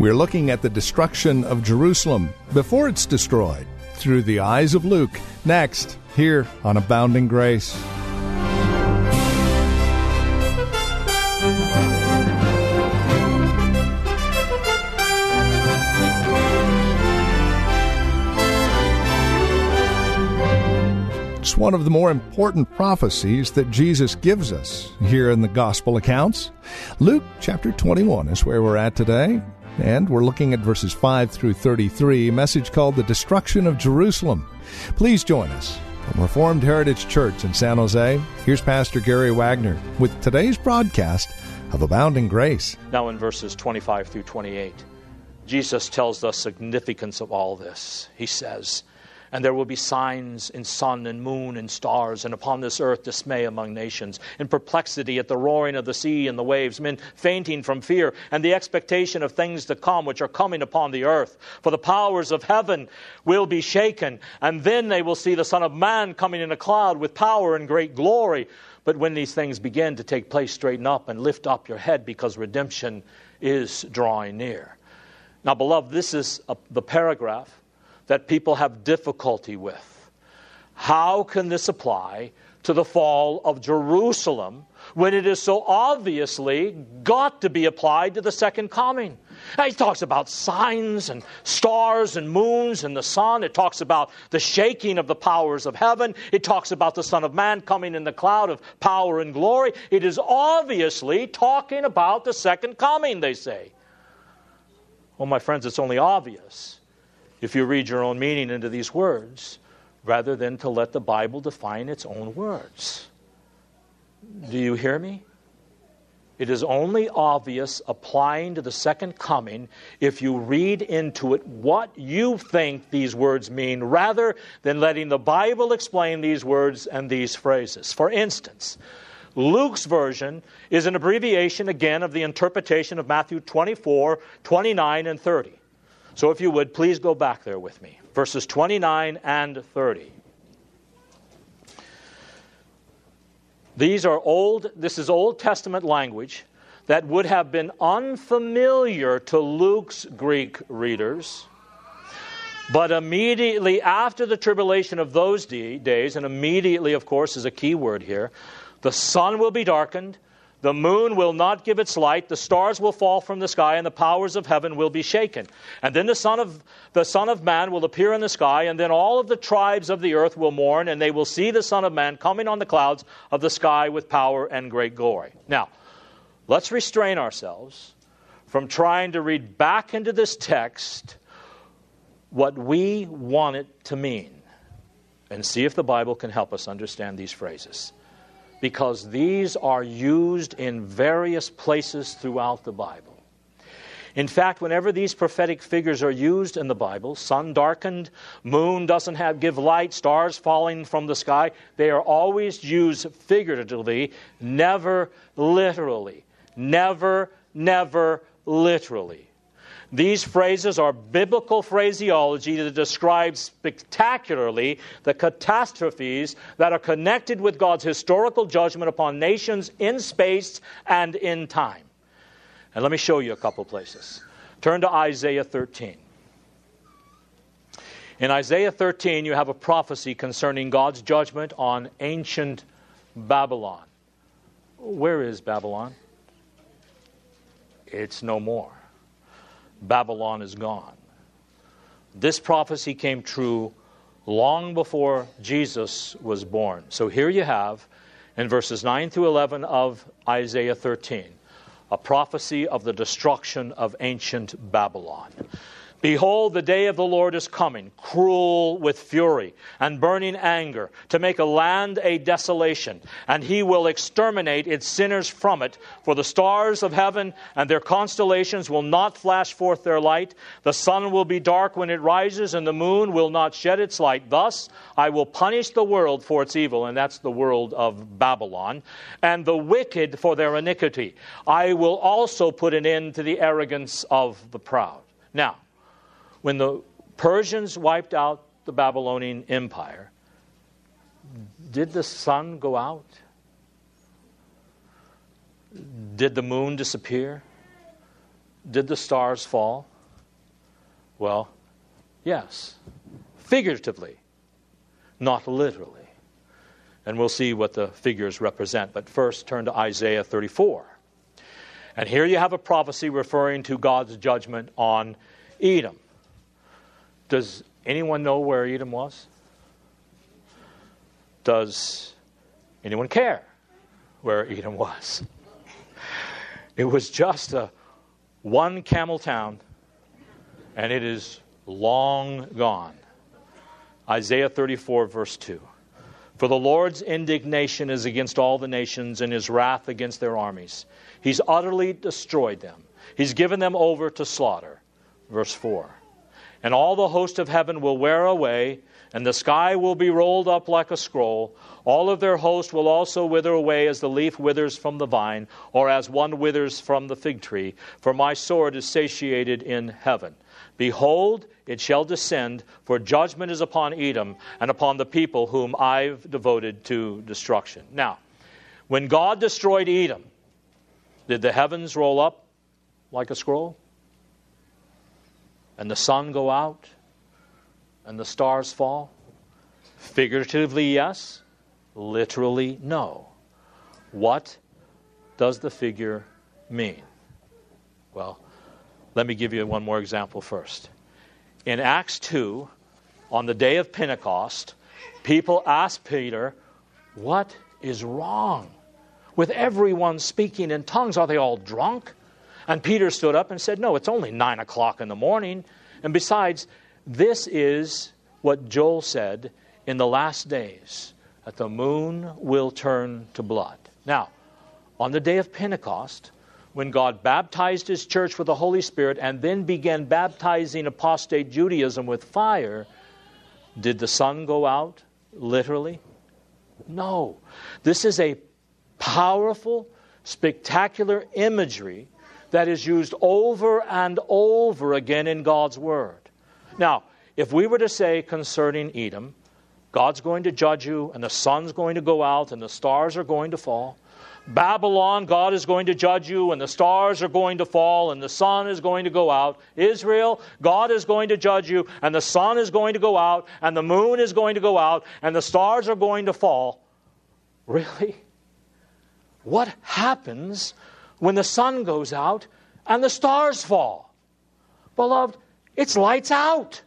We're looking at the destruction of Jerusalem before it's destroyed through the eyes of Luke. Next, here on Abounding Grace. It's one of the more important prophecies that Jesus gives us here in the gospel accounts. Luke chapter 21 is where we're at today, and we're looking at verses 5 through 33, a message called The Destruction of Jerusalem. Please join us. From Reformed Heritage Church in San Jose, here's Pastor Gary Wagner with today's broadcast of Abounding Grace. Now, in verses 25 through 28, Jesus tells the significance of all this. He says, and there will be signs in sun and moon and stars, and upon this earth dismay among nations, in perplexity at the roaring of the sea and the waves, men fainting from fear, and the expectation of things to come which are coming upon the earth. For the powers of heaven will be shaken, and then they will see the Son of Man coming in a cloud with power and great glory. But when these things begin to take place, straighten up and lift up your head, because redemption is drawing near. Now, beloved, this is a, the paragraph that people have difficulty with. How can this apply to the fall of Jerusalem when it is so obviously got to be applied to the second coming? Now, he talks about signs and stars and moons and the sun. It talks about the shaking of the powers of heaven. It talks about the Son of Man coming in the cloud of power and glory. It is obviously talking about the second coming, they say. Well, my friends, it's only obvious if you read your own meaning into these words rather than to let the Bible define its own words. Do you hear me? It is only obvious applying to the second coming if you read into it what you think these words mean rather than letting the Bible explain these words and these phrases. For instance, Luke's version is an abbreviation again of the interpretation of Matthew 24, 29, and 30. So, if you would, please go back there with me. Verses 29 and 30. These are old, this is Old Testament language that would have been unfamiliar to Luke's Greek readers. But immediately after the tribulation of those days, and immediately, of course, is a key word here, the sun will be darkened, the moon will not give its light, the stars will fall from the sky, and the powers of heaven will be shaken. And then the Son of, the Son of Man will appear in the sky, and then all of the tribes of the earth will mourn, and they will see the Son of Man coming on the clouds of the sky with power and great glory. Now, let's restrain ourselves from trying to read back into this text what we want it to mean, and see if the Bible can help us understand these phrases because these are used in various places throughout the Bible. In fact, whenever these prophetic figures are used in the Bible, sun darkened, moon doesn't have give light, stars falling from the sky, they are always used figuratively, never literally. Never, never literally. These phrases are biblical phraseology that describes spectacularly the catastrophes that are connected with God's historical judgment upon nations in space and in time. And let me show you a couple places. Turn to Isaiah 13. In Isaiah 13, you have a prophecy concerning God's judgment on ancient Babylon. Where is Babylon? It's no more. Babylon is gone. This prophecy came true long before Jesus was born. So here you have, in verses 9 through 11 of Isaiah 13, a prophecy of the destruction of ancient Babylon. Behold, the day of the Lord is coming, cruel with fury and burning anger, to make a land a desolation, and he will exterminate its sinners from it. For the stars of heaven and their constellations will not flash forth their light. The sun will be dark when it rises, and the moon will not shed its light. Thus I will punish the world for its evil, and that's the world of Babylon, and the wicked for their iniquity. I will also put an end to the arrogance of the proud. Now, when the Persians wiped out the Babylonian Empire, did the sun go out? Did the moon disappear? Did the stars fall? Well, yes, figuratively, not literally. And we'll see what the figures represent. But first, turn to Isaiah 34. And here you have a prophecy referring to God's judgment on Edom. Does anyone know where Edom was? Does anyone care where Edom was? It was just a one camel town, and it is long gone. Isaiah 34, verse 2. For the Lord's indignation is against all the nations, and his wrath against their armies. He's utterly destroyed them, he's given them over to slaughter. Verse 4 and all the host of heaven will wear away, and the sky will be rolled up like a scroll. All of their host will also wither away as the leaf withers from the vine, or as one withers from the fig tree. For my sword is satiated in heaven. Behold, it shall descend, for judgment is upon Edom and upon the people whom I've devoted to destruction. Now, when God destroyed Edom, did the heavens roll up like a scroll? And the sun go out and the stars fall? Figuratively, yes. Literally, no. What does the figure mean? Well, let me give you one more example first. In Acts 2, on the day of Pentecost, people asked Peter, What is wrong with everyone speaking in tongues? Are they all drunk? And Peter stood up and said, No, it's only nine o'clock in the morning. And besides, this is what Joel said in the last days that the moon will turn to blood. Now, on the day of Pentecost, when God baptized his church with the Holy Spirit and then began baptizing apostate Judaism with fire, did the sun go out literally? No. This is a powerful, spectacular imagery that is used over and over again in God's Word. Now, if we were to say concerning Edom, God's going to judge you, and the sun's going to go out, and the stars are going to fall. Babylon, God is going to judge you, and the stars are going to fall, and the sun is going to go out. Israel, God is going to judge you, and the sun is going to go out, and the moon is going to go out, and the stars are going to fall. Really? What happens when the sun goes out and the stars fall. Beloved, it's lights out.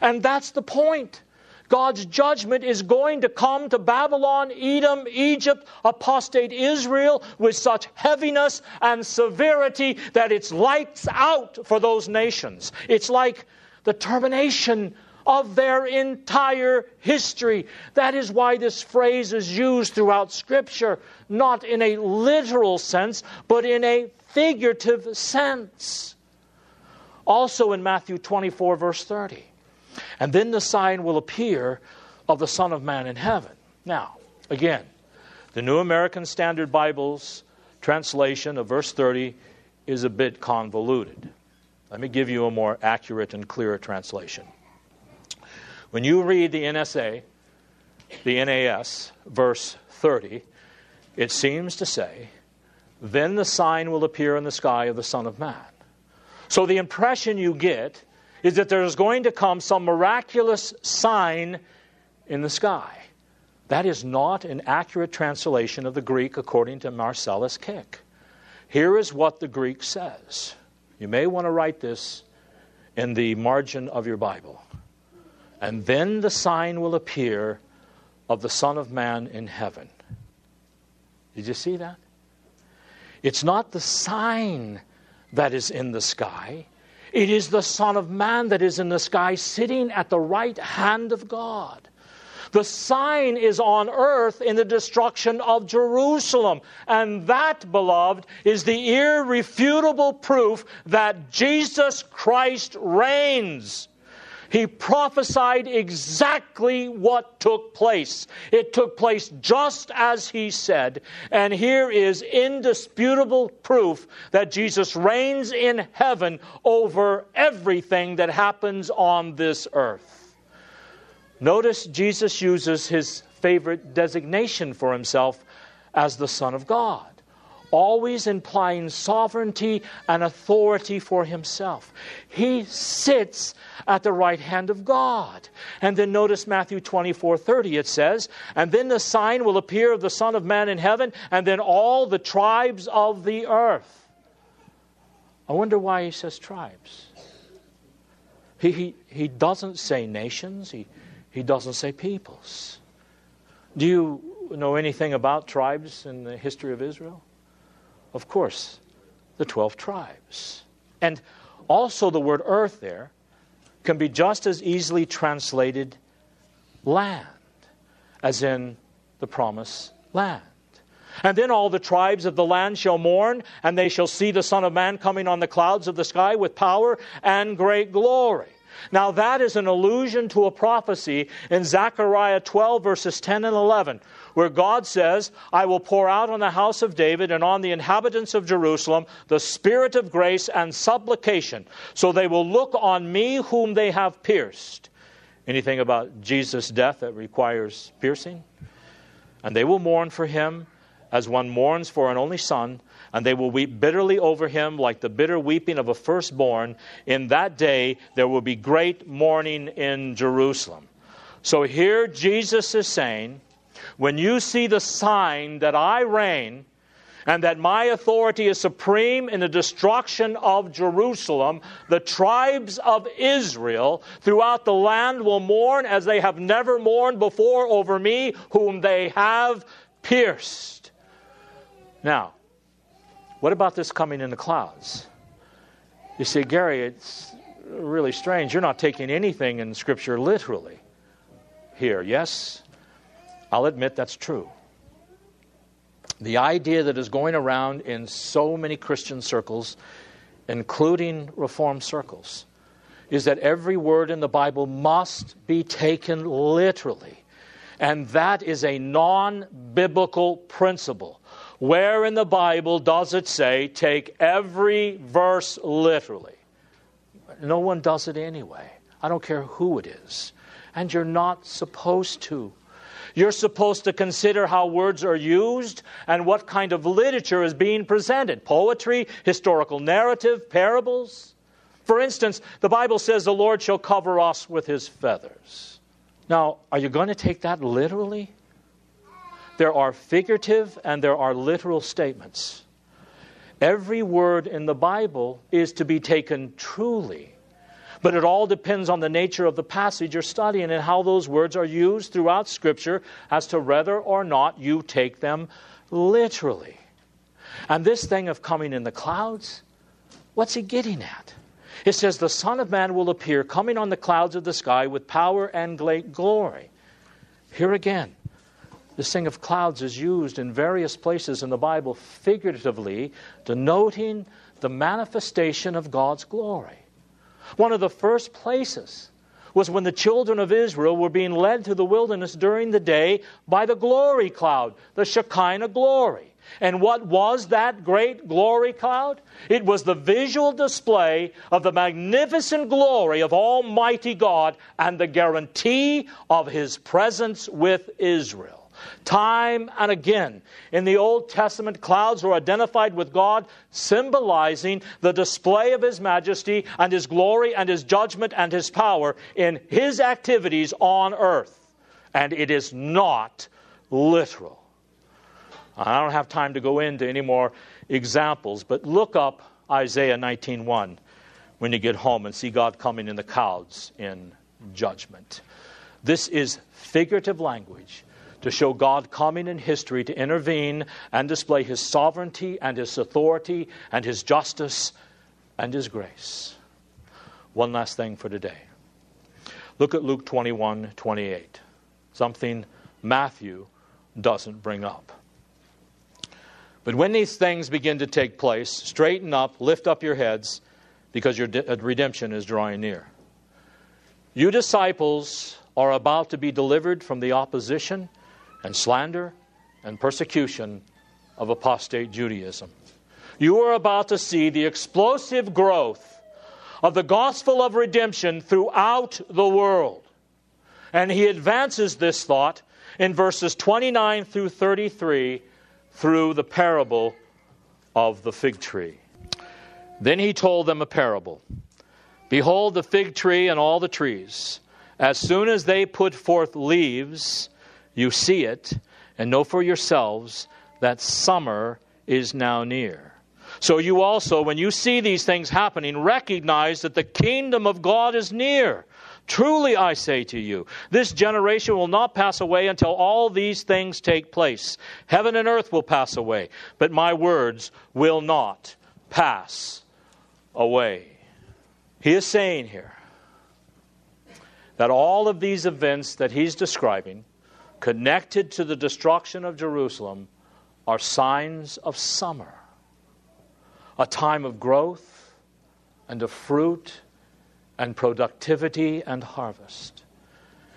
And that's the point. God's judgment is going to come to Babylon, Edom, Egypt, apostate Israel with such heaviness and severity that it's lights out for those nations. It's like the termination of their entire history. That is why this phrase is used throughout Scripture, not in a literal sense, but in a figurative sense. Also in Matthew 24, verse 30. And then the sign will appear of the Son of Man in heaven. Now, again, the New American Standard Bible's translation of verse 30 is a bit convoluted. Let me give you a more accurate and clearer translation. When you read the NSA, the NAS, verse 30, it seems to say, Then the sign will appear in the sky of the Son of Man. So the impression you get is that there's going to come some miraculous sign in the sky. That is not an accurate translation of the Greek according to Marcellus Kik. Here is what the Greek says. You may want to write this in the margin of your Bible. And then the sign will appear of the Son of Man in heaven. Did you see that? It's not the sign that is in the sky, It is the Son of Man that is in the sky, sitting at the right hand of God. The sign is on earth in the destruction of Jerusalem. And that, beloved, is the irrefutable proof that Jesus Christ reigns. He prophesied exactly what took place. It took place just as he said. And here is indisputable proof that Jesus reigns in heaven over everything that happens on this earth. Notice Jesus uses his favorite designation for himself as the Son of God always implying sovereignty and authority for himself. He sits at the right hand of God. And then notice Matthew 24 30, it says, And then the sign will appear of the Son of Man in heaven, and then all the tribes of the earth. I wonder why he says tribes. He, he, he doesn't say nations, he, he doesn't say peoples. Do you know anything about tribes in the history of Israel? Of course, the 12 tribes. And also, the word earth there can be just as easily translated land, as in the promised land. And then all the tribes of the land shall mourn, and they shall see the Son of Man coming on the clouds of the sky with power and great glory. Now, that is an allusion to a prophecy in Zechariah 12, verses 10 and 11, where God says, I will pour out on the house of David and on the inhabitants of Jerusalem the spirit of grace and supplication, so they will look on me whom they have pierced. Anything about Jesus' death that requires piercing? And they will mourn for him as one mourns for an only son, and they will weep bitterly over him like the bitter weeping of a firstborn. In that day there will be great mourning in Jerusalem. So here Jesus is saying, when you see the sign that I reign and that my authority is supreme in the destruction of Jerusalem, the tribes of Israel throughout the land will mourn as they have never mourned before over me, whom they have pierced. Now, what about this coming in the clouds? You see, Gary, it's really strange. You're not taking anything in Scripture literally here, yes? I'll admit that's true. The idea that is going around in so many Christian circles, including Reformed circles, is that every word in the Bible must be taken literally. And that is a non biblical principle. Where in the Bible does it say, take every verse literally? No one does it anyway. I don't care who it is. And you're not supposed to. You're supposed to consider how words are used and what kind of literature is being presented poetry, historical narrative, parables. For instance, the Bible says the Lord shall cover us with his feathers. Now, are you going to take that literally? There are figurative and there are literal statements. Every word in the Bible is to be taken truly. But it all depends on the nature of the passage you're studying and how those words are used throughout Scripture as to whether or not you take them literally. And this thing of coming in the clouds, what's he getting at? It says, The Son of Man will appear coming on the clouds of the sky with power and great glory. Here again, this thing of clouds is used in various places in the Bible figuratively, denoting the manifestation of God's glory. One of the first places was when the children of Israel were being led through the wilderness during the day by the glory cloud, the Shekinah glory. And what was that great glory cloud? It was the visual display of the magnificent glory of Almighty God and the guarantee of His presence with Israel. Time and again in the Old Testament, clouds were identified with God, symbolizing the display of His majesty and His glory and His judgment and His power in His activities on earth. And it is not literal. I don't have time to go into any more examples, but look up Isaiah 19:1 when you get home and see God coming in the clouds in judgment. This is figurative language to show God coming in history to intervene and display his sovereignty and his authority and his justice and his grace. One last thing for today. Look at Luke 21 28, something Matthew doesn't bring up. But when these things begin to take place, straighten up, lift up your heads, because your de- uh, redemption is drawing near. You disciples are about to be delivered from the opposition and slander and persecution of apostate Judaism. You are about to see the explosive growth of the gospel of redemption throughout the world. And he advances this thought in verses 29 through 33 through the parable of the fig tree. Then he told them a parable Behold, the fig tree and all the trees. As soon as they put forth leaves, you see it, and know for yourselves that summer is now near. So you also, when you see these things happening, recognize that the kingdom of God is near. Truly I say to you, this generation will not pass away until all these things take place. Heaven and earth will pass away, but my words will not pass away. He is saying here that all of these events that he's describing, connected to the destruction of Jerusalem, are signs of summer a time of growth and of fruit and productivity and harvest.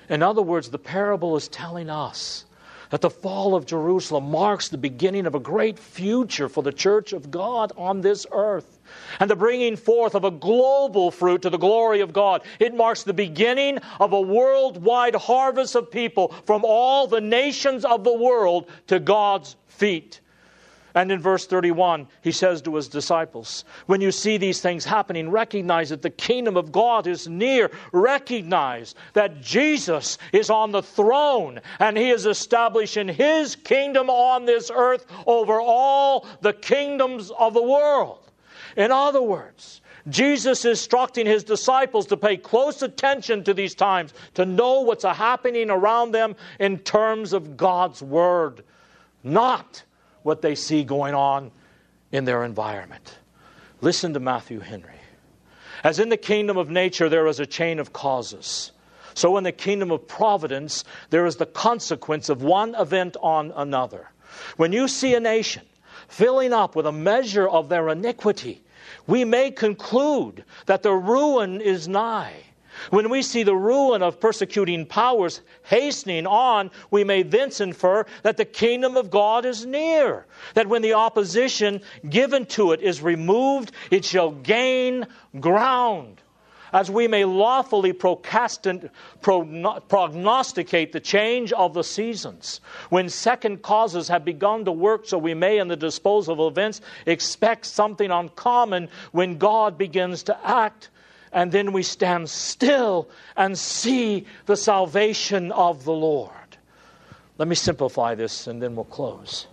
In other words, the parable is telling us that the fall of Jerusalem marks the beginning of a great future for the church of God on this earth and the bringing forth of a global fruit to the glory of God. It marks the beginning of a worldwide harvest of people from all the nations of the world to God's feet. And in verse 31, he says to his disciples, When you see these things happening, recognize that the kingdom of God is near. Recognize that Jesus is on the throne and he is establishing his kingdom on this earth over all the kingdoms of the world. In other words, Jesus is instructing his disciples to pay close attention to these times, to know what's happening around them in terms of God's word, not what they see going on in their environment. Listen to Matthew Henry. As in the kingdom of nature, there is a chain of causes. So in the kingdom of providence, there is the consequence of one event on another. When you see a nation filling up with a measure of their iniquity, we may conclude that the ruin is nigh. When we see the ruin of persecuting powers hastening on, we may thence infer that the kingdom of God is near. That when the opposition given to it is removed, it shall gain ground. As we may lawfully prognosticate the change of the seasons, when second causes have begun to work, so we may, in the disposal of events, expect something uncommon when God begins to act and then we stand still and see the salvation of the Lord. Let me simplify this and then we'll close.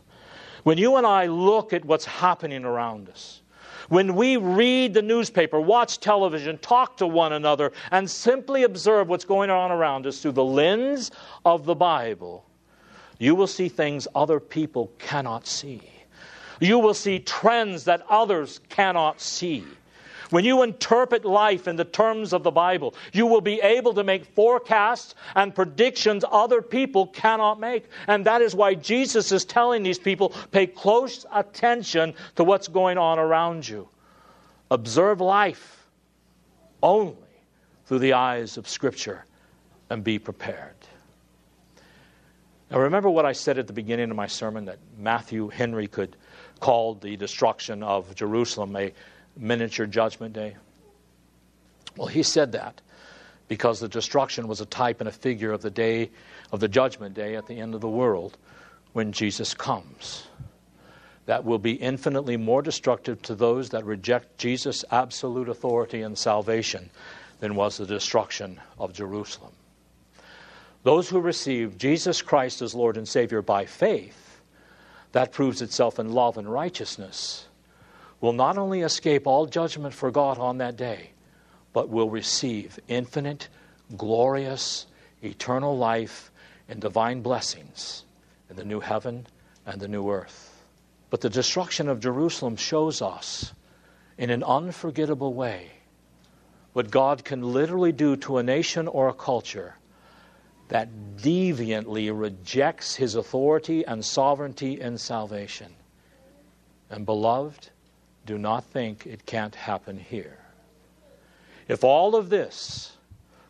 When you and I look at what's happening around us, when we read the newspaper, watch television, talk to one another, and simply observe what's going on around us through the lens of the Bible, you will see things other people cannot see. You will see trends that others cannot see. When you interpret life in the terms of the Bible, you will be able to make forecasts and predictions other people cannot make. And that is why Jesus is telling these people pay close attention to what's going on around you. Observe life only through the eyes of Scripture and be prepared. Now, remember what I said at the beginning of my sermon that Matthew Henry could call the destruction of Jerusalem a miniature judgment day? Well, he said that because the destruction was a type and a figure of the day of the judgment day at the end of the world when Jesus comes. That will be infinitely more destructive to those that reject Jesus' absolute authority and salvation than was the destruction of Jerusalem. Those who receive Jesus Christ as Lord and Savior by faith, that proves itself in love and righteousness will not only escape all judgment for God on that day, but will receive infinite, glorious, eternal life and divine blessings in the new heaven and the new earth. But the destruction of Jerusalem shows us in an unforgettable way what God can literally do to a nation or a culture that deviantly rejects his authority and sovereignty in salvation. And, beloved, do not think it can't happen here. If all of this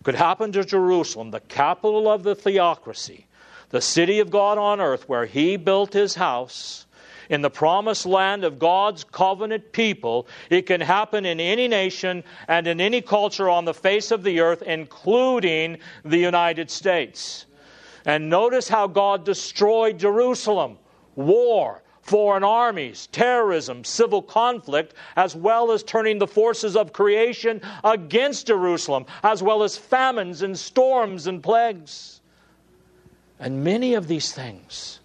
could happen to Jerusalem, the capital of the theocracy, the city of God on earth, where he built his house, in the promised land of God's covenant people, it can happen in any nation and in any culture on the face of the earth, including the United States. And notice how God destroyed Jerusalem war, foreign armies, terrorism, civil conflict, as well as turning the forces of creation against Jerusalem, as well as famines and storms and plagues. And many of these things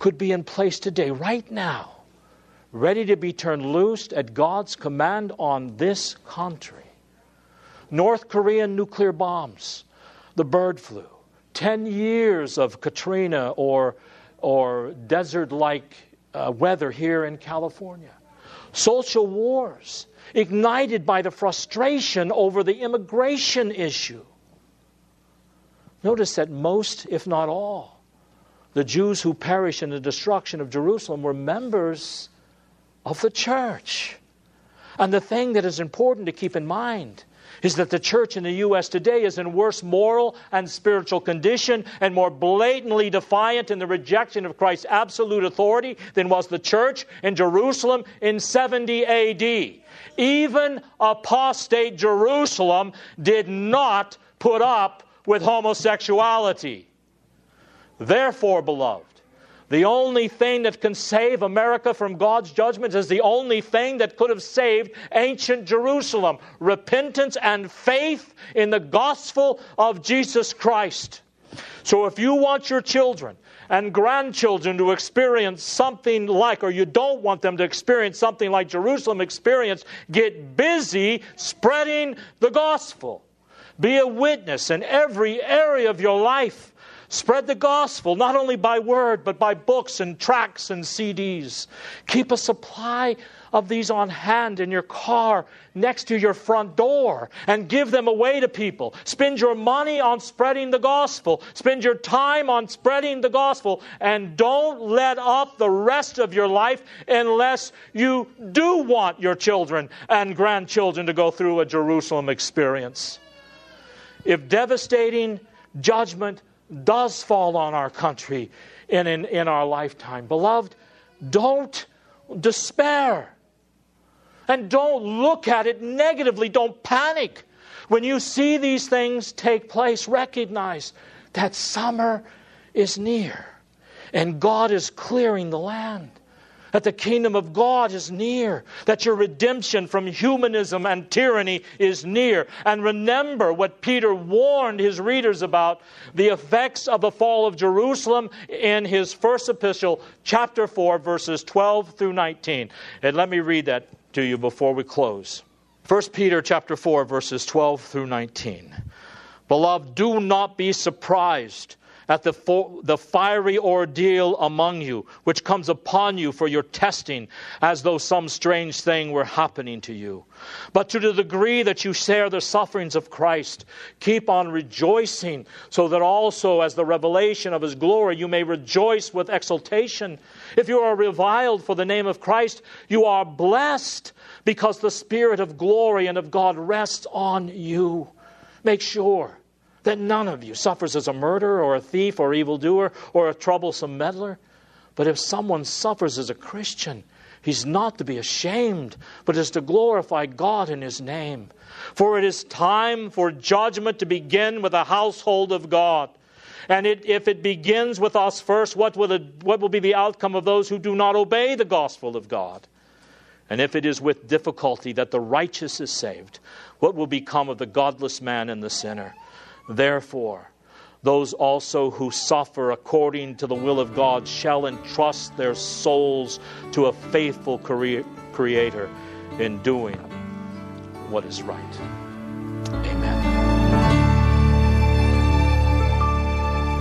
could be in place today, right now, ready to be turned loose at God's command on this country. North Korean nuclear bombs, the bird flu, 10 years of Katrina or, or desert like uh, weather here in California, social wars ignited by the frustration over the immigration issue. Notice that most, if not all, the Jews who perished in the destruction of Jerusalem were members of the church. And the thing that is important to keep in mind is that the church in the U.S. today is in worse moral and spiritual condition and more blatantly defiant in the rejection of Christ's absolute authority than was the church in Jerusalem in 70 AD. Even apostate Jerusalem did not put up with homosexuality. Therefore, beloved, the only thing that can save America from God's judgment is the only thing that could have saved ancient Jerusalem repentance and faith in the gospel of Jesus Christ. So, if you want your children and grandchildren to experience something like, or you don't want them to experience something like Jerusalem experienced, get busy spreading the gospel. Be a witness in every area of your life. Spread the gospel, not only by word, but by books and tracts and CDs. Keep a supply of these on hand in your car next to your front door and give them away to people. Spend your money on spreading the gospel. Spend your time on spreading the gospel. And don't let up the rest of your life unless you do want your children and grandchildren to go through a Jerusalem experience. If devastating judgment does fall on our country in, in, in our lifetime. Beloved, don't despair. And don't look at it negatively. Don't panic. When you see these things take place, recognize that summer is near and God is clearing the land that the kingdom of God is near, that your redemption from humanism and tyranny is near. And remember what Peter warned his readers about the effects of the fall of Jerusalem in his first epistle, chapter 4, verses 12 through 19. And let me read that to you before we close. 1 Peter chapter 4 verses 12 through 19. Beloved, do not be surprised at the, fo- the fiery ordeal among you, which comes upon you for your testing, as though some strange thing were happening to you. But to the degree that you share the sufferings of Christ, keep on rejoicing, so that also, as the revelation of his glory, you may rejoice with exultation. If you are reviled for the name of Christ, you are blessed, because the Spirit of glory and of God rests on you. Make sure that none of you suffers as a murderer or a thief or evildoer or a troublesome meddler. But if someone suffers as a Christian, he's not to be ashamed, but is to glorify God in his name. For it is time for judgment to begin with the household of God. And it, if it begins with us first, what will, it, what will be the outcome of those who do not obey the gospel of God? And if it is with difficulty that the righteous is saved, what will become of the godless man and the sinner? Therefore, those also who suffer according to the will of God shall entrust their souls to a faithful Creator in doing what is right.